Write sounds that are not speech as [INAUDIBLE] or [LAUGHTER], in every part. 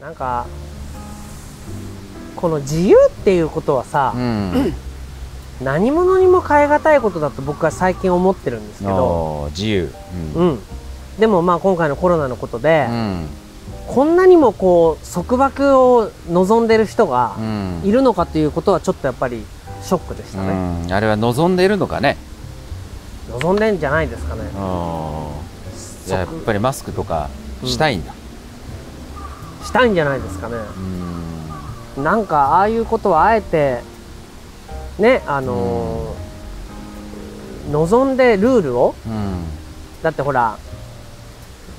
なんかこの自由っていうことはさ、うん。[CLEARS THROAT] 何者にも変え難いことだと僕は最近思ってるんですけど、自由。ううん。ん、でもまあ今回のコロナのことで、うん。こんなにもこう束縛を望んでる人がうん。いるのかということはちょっとやっぱりショックでしたね、うん。あれは望んでいるのかね。望んでんじゃないですかね。うんじゃあやっぱりマスクとかしたいんだしたいんじゃないですかね。うん。なんかああいうことはあえてねあのー望んでルールをうん。だってほら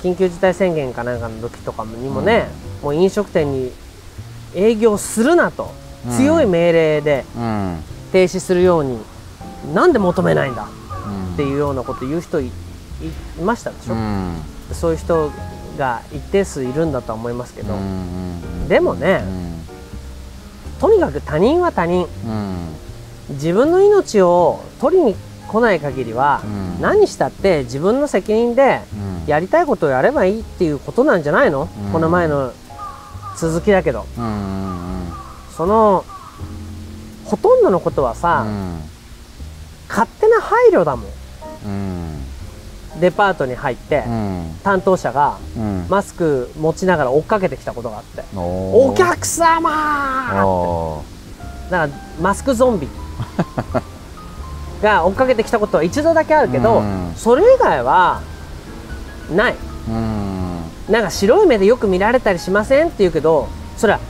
緊急事態宣言かなんかの時とかにもね、もう飲食店に営業するなとうん。強い命令でうん。停止するように、なんで求めないんだうんっていうようなこと言う人いましたでしょ、うん。そういう人が一定数いるんだとは思いますけど、うんでもね、とにかく他人は他人。うん。自分の命を取りに来ない限りは、うん。何したって自分の責任でうん。やりたいことをやればいいっていうことなんじゃないの、うん。この前の続きだけど。そのほとんどのことはさ、勝手な配慮だもんデパートに入って、うん。担当者がうん。マスク持ちながら追っかけてきたことがあって「おお客様!」おだからマスクゾンビ。[LAUGHS] が追っかけてきたことは一度だけあるけど、うん。それ以外はない。うん。なんか白い目でよく見られたりしませんって言うけどそれは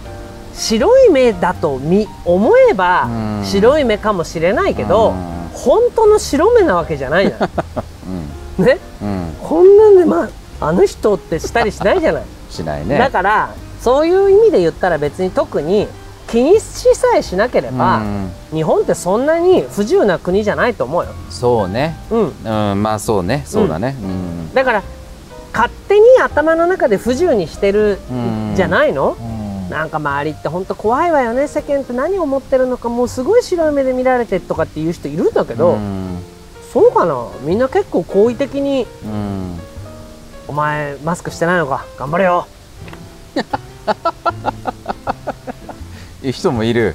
白い目だとみ思えばうん。白い目かもしれないけど、うん。本当の白目なわけじゃないじゃ [LAUGHS] うんんね。うん。こんなんでまああの人ってしたりしないじゃない、[LAUGHS] しないね。だからそういう意味で言ったら別に特に気にしさえしなければ、うん日本ってそんなに不自由な国じゃないと思うよ、そうね。うん、うんまあそうね。そうだね。うん。だから勝手に頭の中で不自由にしてるじゃないの、うん。なんか周りって本当怖いわよね。世間って何を思ってるのかもうすごい白い目で見られてとかっていう人いるんだけど、うんそうかな？みんな結構好意的にうん「お前マスクしてないのか？頑張れよ。[LAUGHS] いう人もいる」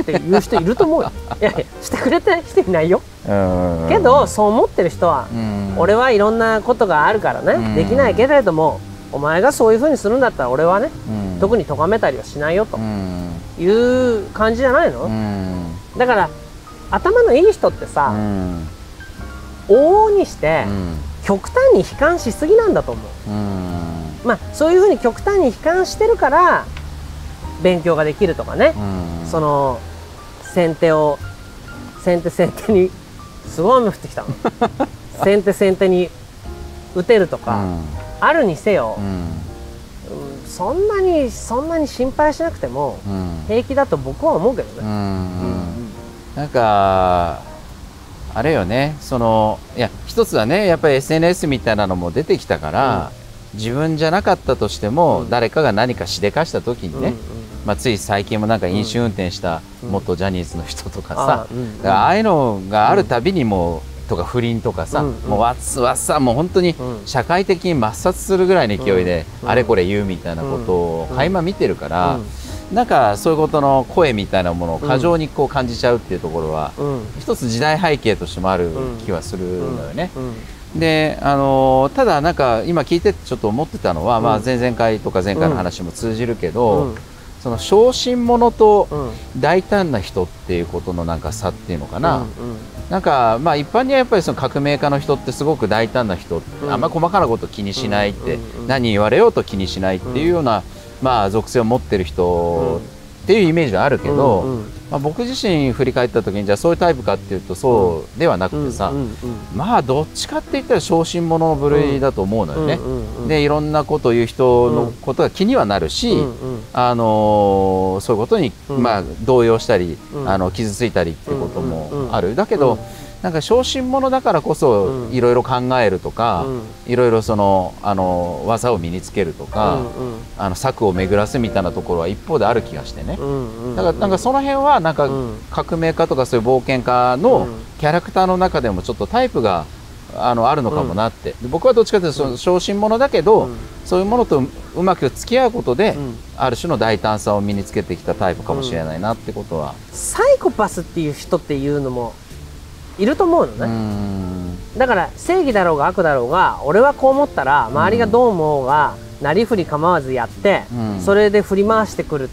っていう人いると思うよ。[LAUGHS] いやいやしてくれてる人いないよ。うん。けどそう思ってる人はうん。俺はいろんなことがあるからね、うん。できないけれどもお前がそういうふうにするんだったら俺はねうん。特に咎めたりはしないよとうん。いう感じじゃないの、うん。だから頭のいい人ってうさ、ん往々にしてうん。極端に悲観しすぎなんだと思う。うん。まあそういうふうに極端に悲観してるから勉強ができるとかね、うん。その先手を先手先手にすごい雨降ってきたの。[LAUGHS] 先手先手に打てるとか、あるにせよう、ん。うんそんなにそんなに心配しなくてもうん。平気だと僕は思うけどうね、んなんかあれよね。そのいや一つはねやっぱり SNS みたいなのも出てきたから、自分じゃなかったとしても、うん。誰かが何かしでかした時にね、うんまあ、つい最近もなんか飲酒運転したうん。元ジャニーズの人とかあさ、うんああいうのがあるたびにもう、とか不倫とかさ、うんもうわっすわっさもう本当にうん。社会的に抹殺するぐらいの勢いで、うん。あれこれ言うみたいなことをうん。垣間見てるから、うんなんかそういうことの声みたいなものを過剰にこう感じちゃうっていうところは、うん。一つ時代背景としてもある気はするうんのよね。うん。であのーただなんか今聞いててちょっと思ってたのは、うん。まあ、前々回とか前回の話も通じるけど、うん。その小心者とうん。大胆な人っていうことのなんか差っていうのかな、うん。なんかまあ一般にはやっぱりその革命家の人ってすごく大胆な人、うん。あんまり細かなこと気にしないって、何言われようと気にしないっていうような、まあ属性を持ってる人っていうイメージはあるけど、うんうんまあ、僕自身振り返った時にじゃあそういうタイプかっていうとそうではなくてさ、うんうんまあどっちかって言ったら小心者の部類だと思うのよね。うんうんうん。でいろんなことを言う人のことが気にはなるし、うんうんあのーそういうことに、うん。まあ、動揺したり、うん。あの傷ついたりっていうことうんうんうん。もある、だけど、うんなんか小心者だからこそうん。いろいろ考えるとか、うん。いろいろそのあの技を身につけるとか、うんうん。あの策を巡らすみたいなところは一方である気がしてね、うんうんだからなんかその辺はなんかうん。革命家とかそういう冒険家のうん。キャラクターの中でもちょっとタイプがあのあるのかもなって、で僕はどっちかというとその小心者だけど、うん。そういうものとうまく付き合うことで、うん。ある種の大胆さを身につけてきたタイプかもしれないなってことは。サイコパスっていう人っていうのもいると思うのね、ん。だから正義だろうが悪だろうが俺はこう思ったら周りがどう思うが、なりふり構わずやって、うん。それで振り回してくる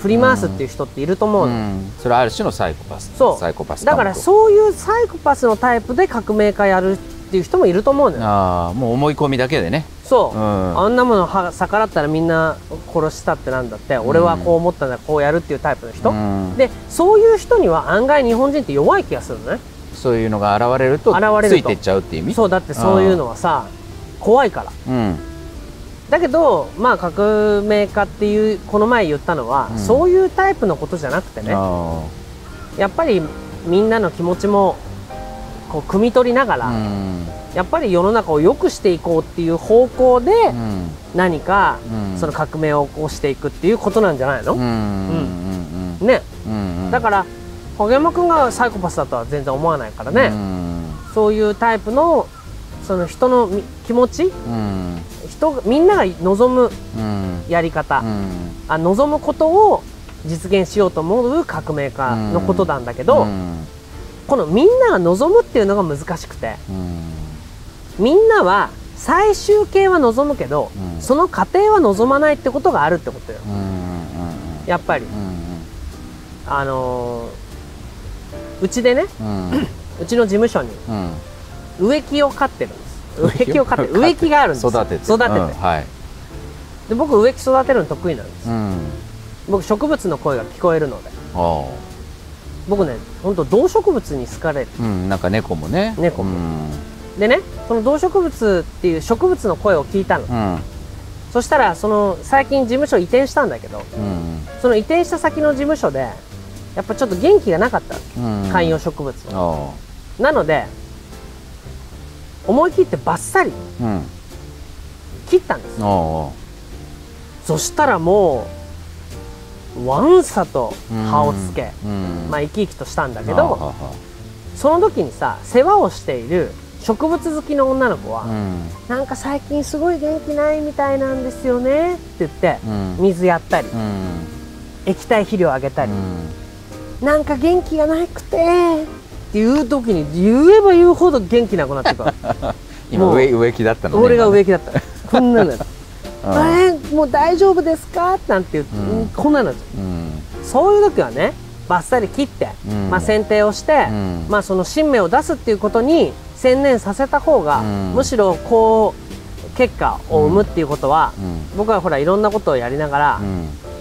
振り回すっていう人っていると思うの、うん。それはある種のサイコパス。そう。サイコパスだからうそういうサイコパスのタイプで革命家やるっていう人もいると思うのよ。ああもう思い込みだけでね。そう、うん。あんなものは逆らったらみんな殺したってなんだって、俺はこう思ったんだこうやるっていうタイプの人、うん。でそういう人には案外日本人って弱い気がするのねそういうのが現れると現れついていっちゃうっていう意味？そうだってそういうのはさ怖いから。うん。だけどまあ革命家っていうこの前言ったのは、うん。そういうタイプのことじゃなくてね。あやっぱりみんなの気持ちもこう汲み取りながら、ーうん。やっぱり世の中を良くしていこうっていう方向でうん。何かうん。その革命を起こしていくっていうことなんじゃないの、うん。ね。だから影山君がサイコパスだとは全然思わないからね、うん。そういうタイプのその人のみ気持ちうん。人がみんなが望むうん。やり方、うん。あ望むことを実現しようと思う革命家のことなんだけど、うん。このみんなが望むっていうのが難しくて。うん。みんなは最終形は望むけど、うん。その過程は望まないってことがあるってことよ。うんやっぱり、うん。あのーうちでねうちの事務所にうん。植木を飼ってるんです。植木を飼って植木があるんですよ。育てて育てて、で僕植木育てるの得意なんです。うん。僕植物の声が聞こえるので。あ僕ね本当動植物に好かれる。あうんなんか猫もね。猫も。うん。でねその動植物っていう植物の声を聞いたの。うん。そしたらその最近事務所移転したんだけどうん。その移転した先の事務所でやっぱちょっと元気がなかった。観葉植物は、あなので思い切ってバッサリあうん。切ったんです。あそしたらもうわんさとあ葉をつけ、うん。まあ生き生きとしたんだけはあどはその時にさ世話をしている植物好きの女の子は、うん。なんか最近すごい元気ないみたいなんですよねって言ってうん。水やったりうん。液体肥料あげたり、うんなんか元気がなくて。っていう時に言えば言うほど元気なくなってくる。[LAUGHS] 今植植木だったのね俺が植木木だった。こんなの [LAUGHS] あれもう大丈夫ですか？なんて言って、うん。こんなのうん。そういう時はねバッサリ切って、うん。まあ、剪定をして、うん。まあ、その新芽を出すっていうことに専念させた方が、うん。むしろこう結果を生むっていうことは、うん。僕はほらいろんなことをやりながら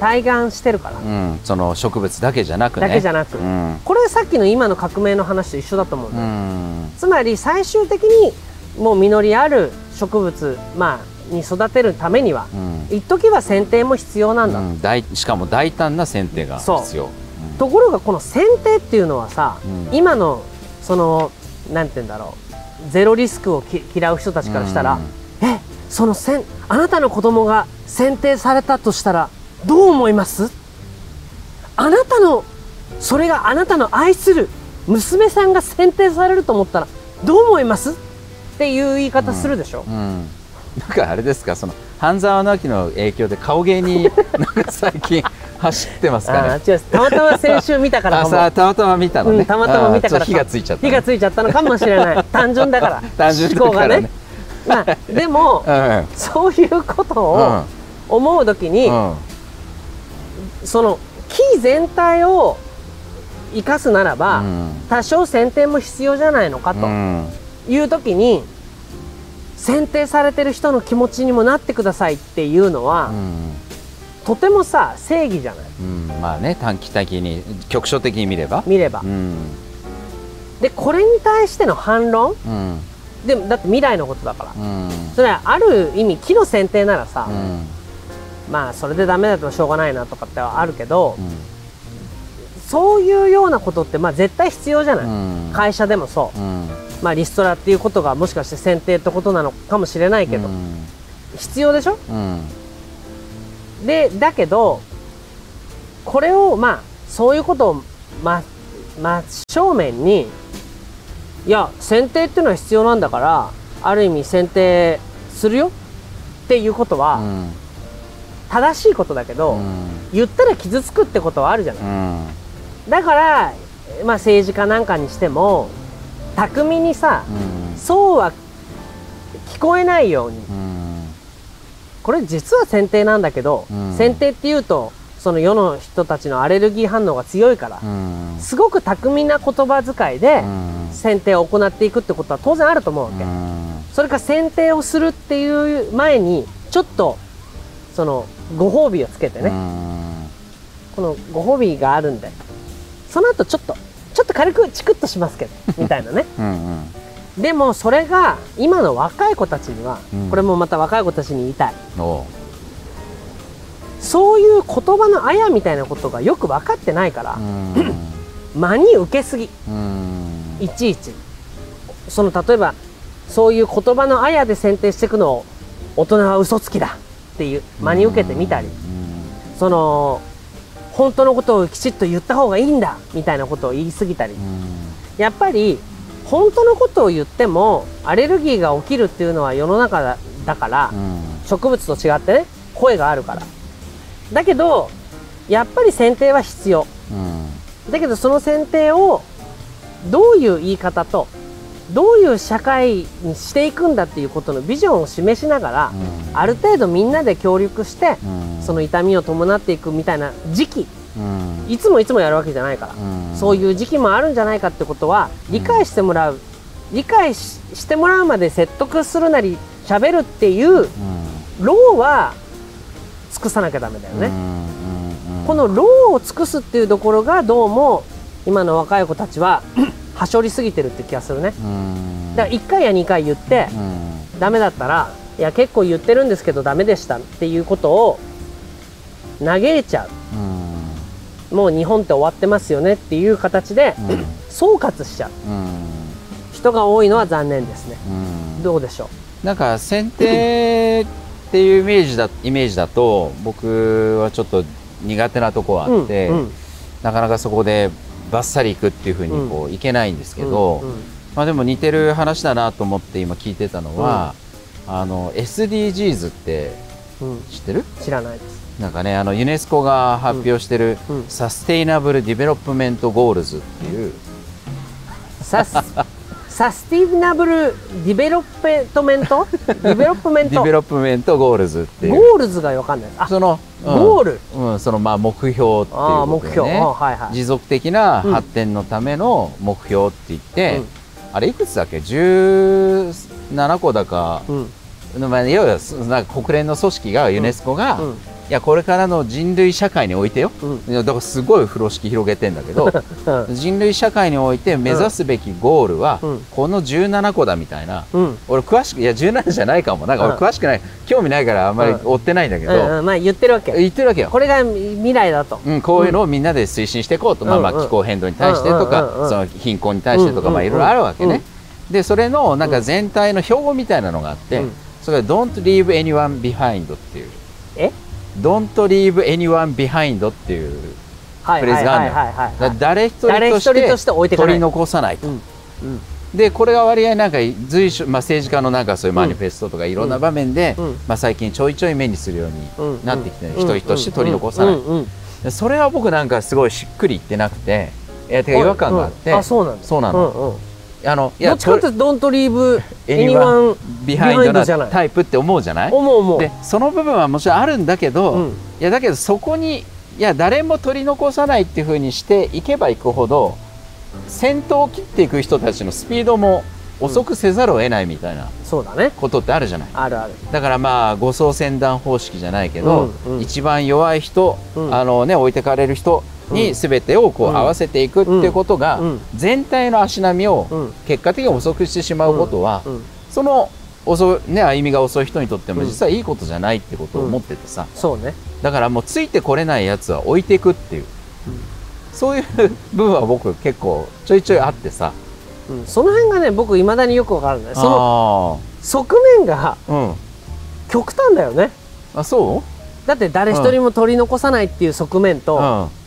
うん体感してるから、うんその植物だけじゃなくね。だけじゃなく、うん。これさっきの今の革命の話と一緒だと思うんうだよ、ん。つまり最終的にもう実りある植物、まあ、に育てるためにはうん。一時は剪定も必要なんだ、うん。大しかも大胆な剪定が必要。ところがこの剪定っていうのはさ、うん。今のそのなんて言うんだろう。ゼロリスクをき嫌う人たちからしたら、えそのせんあなたの子供が剪定されたとしたらどう思います？あなたのそれがあなたの愛する娘さんが剪定されると思ったらどう思います？っていう言い方するでしょ、うん。うん。なんかあれですかその半沢直樹の影響で顔芸に [LAUGHS] なんか最近走ってますかね。たまたま先週見たから [LAUGHS] たまたま見たのね、うん、たまたま見たから。火がついちゃった火がついちゃったのかもしれない。単純だから。[LAUGHS] 単純だからね。まあでもうん。そういうことうをん。思う時に、うんその木全体を生かすならば、うん。多少剪定も必要じゃないのかとうん。いう時に、剪定されてる人の気持ちにもなってくださいっていうのは、うん。とてもさ正義じゃない。うん。まあね短期的に局所的に見れば。見れば、うん。でこれに対しての反論？うん。でもだって未来のことだから、うん。それはある意味木の剪定ならさ、うんまあそれでダメだとしょうがないなとかってはあるけど、うん。そういうようなことってまあ絶対必要じゃない、うん。会社でもそう、うん。まあリストラっていうことがもしかして選定ってことなのかもしれないけど、うん。必要でしょ？うん。でだけどこれをまあそういうことをま真正面にいや選定っていうのは必要なんだからある意味選定するよっていうことは、うん正しいことだけど、うん。言ったら傷つくってことはあるじゃない、うん。だから、まあ、政治家なんかにしても巧みにさ、うん。そうは聞こえないように。うん。これ実は選定なんだけど、うん。選定っていうとその世の人たちのアレルギー反応が強いから、うん。すごく巧みな言葉遣いでうん。選定を行っていくってことは当然あると思うわけ、うん。それから選定をするっていう前にちょっとそのご褒美をつけてね、うん。このご褒美があるんで。その後ちょっとちょっと軽くチクッとしますけど。[LAUGHS] みたいなね。うんでもそれが今の若い子たちには、うん。これもまた若い子たちに言いたい。おそういう言葉のあやみたいなことがよく分かってないからう、ん。[CLEARS THROAT] 真に受けすぎ。うん。いちいち。その例えばそういう言葉のあやで選定していくのを大人は嘘つきだっていう真に受けてみたり、その本当のことをきちっと言った方がいいんだみたいなことを言い過ぎたり。やっぱり本当のことを言ってもアレルギーが起きるっていうのは世の中だから、植物と違ってね声があるから。だけどやっぱり選定は必要。だけどその選定をどういう言い方とどういう社会にしていくんだっていうことのビジョンを示しながら、ある程度みんなで協力して、その痛みを伴っていくみたいな時期いつもいつもやるわけじゃないから、そういう時期もあるんじゃないかってことは理解してもらう、理解ししてもらうまで説得するなり喋るっていう労は尽くさなきゃダメだよね、この労を尽くすっていうところがどうも今の若い子たちははしょりすぎてるって気がするね。だから1回や2回言って、ダメだったらいや結構言ってるんですけどダメでしたっていうことを嘆いちゃう。もう日本って終わってますよねっていう形で、総括しちゃう。人が多いのは残念ですね、どうでしょなんか剪定っていうイメージだイメージだと僕はちょっと苦手なとこあって、うんうん。なかなかそこでバッサリいくっていうふうにこういけないんですけど、まあ、でも似てる話だなと思って今聞いてたのは、あの SDGs ってうん。知ってる？知らないです。なんかねあのユネスコが発表してる、 Sustainable Development Goals っていう、 sus sustainable develop ment？development [LAUGHS] de velopment Goals っていう。 go als がわかんない。あその、うん。ゴール？うん、そのまあ目標っていうことあー目標、ねあはいはい。持続的な発展のための目標って言って、うん。あれいくつだっけ？17個だか、うん。まあ、いわゆるそなんか国連の組織がユネスコが、うん。いやこれからの人類社会においてよ、うん。だからすごい風呂敷広げてんだけどうん。人類社会において目指すべきゴールは、うん。この17個だみたいな、うん。俺詳しくいや17じゃないかも。なんか俺うん。詳しくない、興味ないからあんまり追ってないんだけど、まあ言ってるわけ。言ってるわけよ。これが未来だと。うん、こういうのをみんなで推進していこうと、まあまあ気候変動に対してとかうんその貧困に対してとかまあいろいろあるわけね。でそれのなんか全体の標語みたいなのがあってうん。それが「Don't leave anyone behind」っていう。え「Don't leave anyone behind」っていうはいフレーズがあるのよ。誰一人誰として取り残さないと。うんうん。でこれが割合なんか随所、まあ、政治家のなんかそういうマニフェストとかいろんな場面で、うん。まあ、最近ちょいちょい目にするよううんになってきて、ね一人として取り残さない、うんそれは僕なんかすごいしっくりいってなくていやてか違和感があって、うん。あそうなんそうなんうんあのいどっちかっていうと Don't leave anyone behind じゃなタイプって思うじゃない？思う思う。でその部分はもちろんあるんだけど、うん。いやだけどそこにいや誰も取り残さないっていうふうにしていけばいくほど先頭を切っていく人たちのスピードも遅くせざるを得ないみたいなそうだね。ことってあるじゃない？あるある。だからまあ護送船団方式じゃないけど、うんうん。一番弱い人、うん。あのね、置いてかれる人に全てをこううん。合わせていくっていうことが、うん。全体の足並みをうん。結果的に遅くしてしまうことは、うん。その遅い、ね、歩みが遅い人にとってもうん。実はいいことじゃないってことを思っててさ、そうね。だからもうついてこれないやつは置いていくっていう、そういう部分は僕結構ちょいちょいあってさ。うん。その辺がね僕いまだによくわからない。そのの側面がうん。極端だよね。あそう？だって誰一人も取り残さないっていう側面と、うん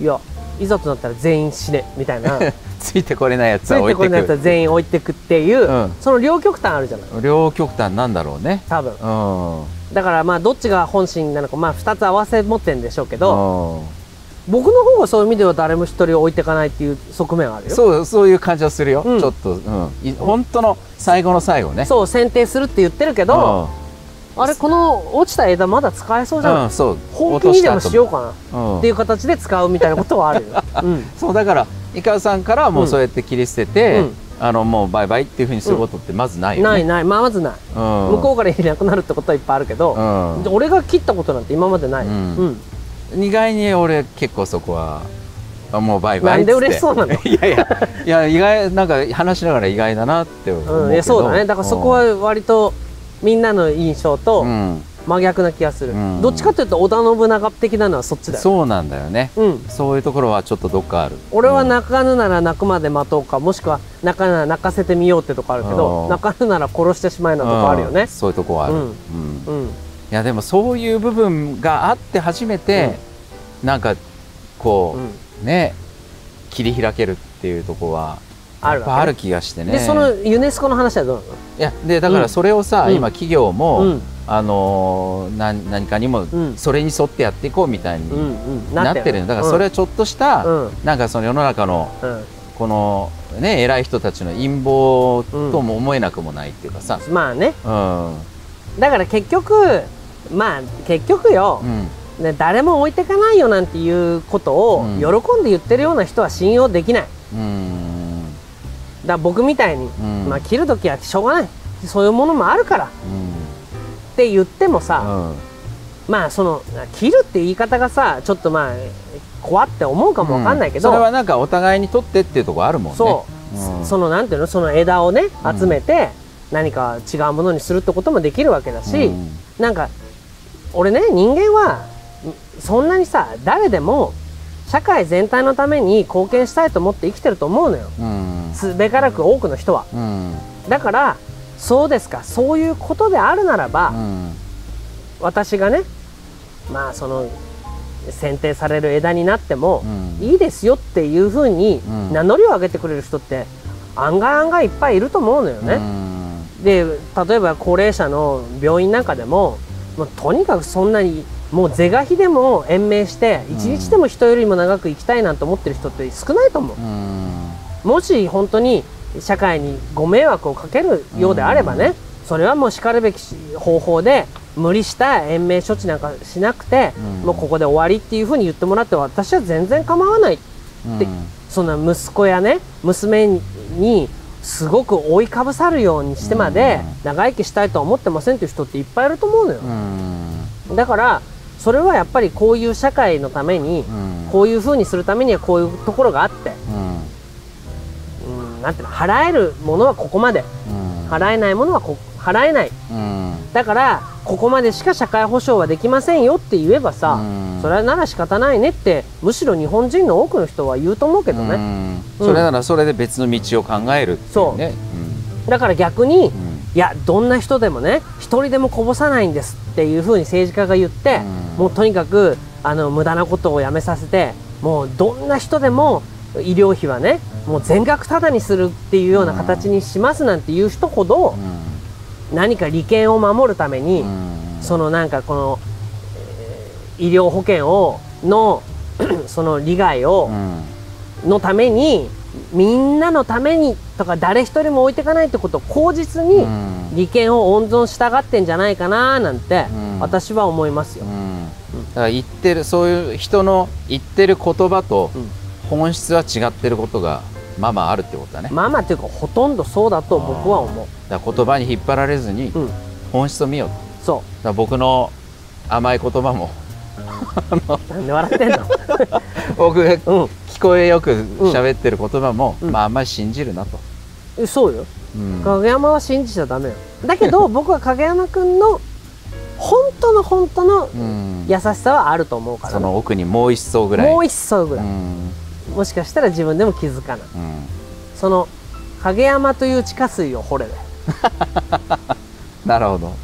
いやいざとなったら全員死ねみたいな。[LAUGHS] ついてこれないやつついては置いてこれないやつはく全員置いてくっていう、うん。その両極端あるじゃない。両極端なんだろうね。多分。うん。だからまあどっちが本心なのかまあ2つ合わせ持ってるんでしょうけど、うん。僕の方がそういう意味では誰も一人置いていかないっていう側面あるよ。そうそういう感じはするよ、うん。ちょっと、うん、い本当の最後の最後ね。そう剪定するって言ってるけど、あれこの落ちた枝まだ使えそうじゃない、うん、そう。本気にでもしようかな。っていう形で使うみたいなことはあるよ、[LAUGHS] うん、そうだから井川さんからはもうそうやって切り捨てて、うん。あのもうバイバイっていうふうにすることってまずないよね、ないない。まあまずない、うん、向こうからいなくなるってことはいっぱいあるけど、うん。俺が切ったことなんて今までない、うん。うん。意外に俺結構そこはあもうバイバイなんで嬉しそうなの？[LAUGHS] いやいや。いや意外なんか話しながら意外だなって思うけど、うん、そうだね。だからそこは割とみんなの印象とうん、真逆な気がする、うん。どっちかというと織田信長的なのはそっちだよそうなんだよね。うん。そういうところはちょっとどっかある。俺は泣かぬなら泣くまで待とうかもしくは泣かぬなら泣かせてみようってとこあるけうん。ど泣かぬなら殺してしまえなとこあるよね。うんそういうとこはある、ううん。んうん。いやでもそういう部分があって初めて、なんかこう、ね切り開けるっていうとこはあるわけやっぱある気がしてね。でそのユネスコの話はどうなの？いやでだからそれをさ、うん。今企業も、うん。あのー何何かにもん。それに沿ってやっていこうみたいになってる。の。だからそれはちょっとした、うん。なんかその世の中のうん。このね偉い人たちの陰謀とも思えなくもないっていうかさ、うん。まあね。うん。だから結局まあ結局よ。う、ん。ね、誰も置いてかないよなんていうことをうん。喜んで言ってるような人は信用できない。うんら僕みたいに、ん。まあ切る時はしょうがない。そういうものもあるから。って言ってもさ、うん。まあその切るっていう言い方がさちょっとまあ怖って思うかもわかんないけど、それはなんかお互いにとってっていうところあるもんね。そう、うん。そのなんていうのその枝をねうん集めて何か違うものにするってこともできるわけだし、うん。なんか俺ね人間はんそんなにさ誰でも社会全体のために貢献したいと思って生きてると思うのよ。うん。すべからく多くの人は。うん。だからそうですか。そういうことであるならば、うん。私がねまあその選定される枝になってもうん。いいですよっていうふうにうん。名乗りを上げてくれる人って案外案外いっぱいいると思うのよね。で例えば高齢者の病院なんかでももうとにかくそんなにもう是が非でも延命して一日でも人よりも長く生きたいなんて思ってる人って少ないと思う。うん。もし本当に社会にご迷惑をかけるようであればね、それはもうしかるべき方法で無理した延命処置なんかしなくて、うん。もうここで終わりっていうふうに言ってもらって私は全然構わないでそんな息子やね娘にすごく覆いかぶさるようにしてまでうん。長生きしたいとは思ってませんっていう人っていっぱいいると思うのよ、うん。だからそれはやっぱりこういう社会のために、うん。こういうふうにするためにはこういうところがあって、うん。うん、なんていうの払えるものはここまで。うん。払えないものはこ払えない。うん。だからここまでしか社会保障はできませんよって言えばさ、うん。それなら仕方ないねってむしろ日本人の多くの人は言うと思うけどね、うん。それならそれで別の道を考えるっていうね。だから逆に、うんいやどんな人でもね一人でもこぼさないんですっていうふうに政治家が言って、うん。もうとにかくあの無駄なことをやめさせてもうどんな人でも医療費はねもう全額タダにするっていうような形にしますなんていう人ほど、何か利権を守るために、うん。そのなんかこの、えー医療保険をの [CLEARS THROAT] その利害を、うん。のためにみんなのためにとか誰一人も置いていかないってことを口実にうん。利権を温存したがってんじゃないかななんてうん。私は思いますよ。う。ん。だから言ってるそういう人の言ってる言葉とうん。本質は違ってることがまあまああるってことだね、まあまあというかほとんどそうだと僕は思う。だから言葉に引っ張られずにうん、本質を見ようと。そだから僕の甘い言葉も。う。[LAUGHS] なんで笑ってんの？[LAUGHS] 僕がう聞こえよく喋ってる言葉も、うん。まああんまり信じるなと、ん、そうよ。うん。影山は信じちゃダメよ。だけど [LAUGHS] 僕は影山くんの本当の本当のうん。優しさはあると思うから。ね、その奥にもう一層ぐらい。もう一層ぐらい、うん。もしかしたら自分でも気づかない。うん。その影山という地下水を掘れ。で。[LAUGHS] なるほど、ん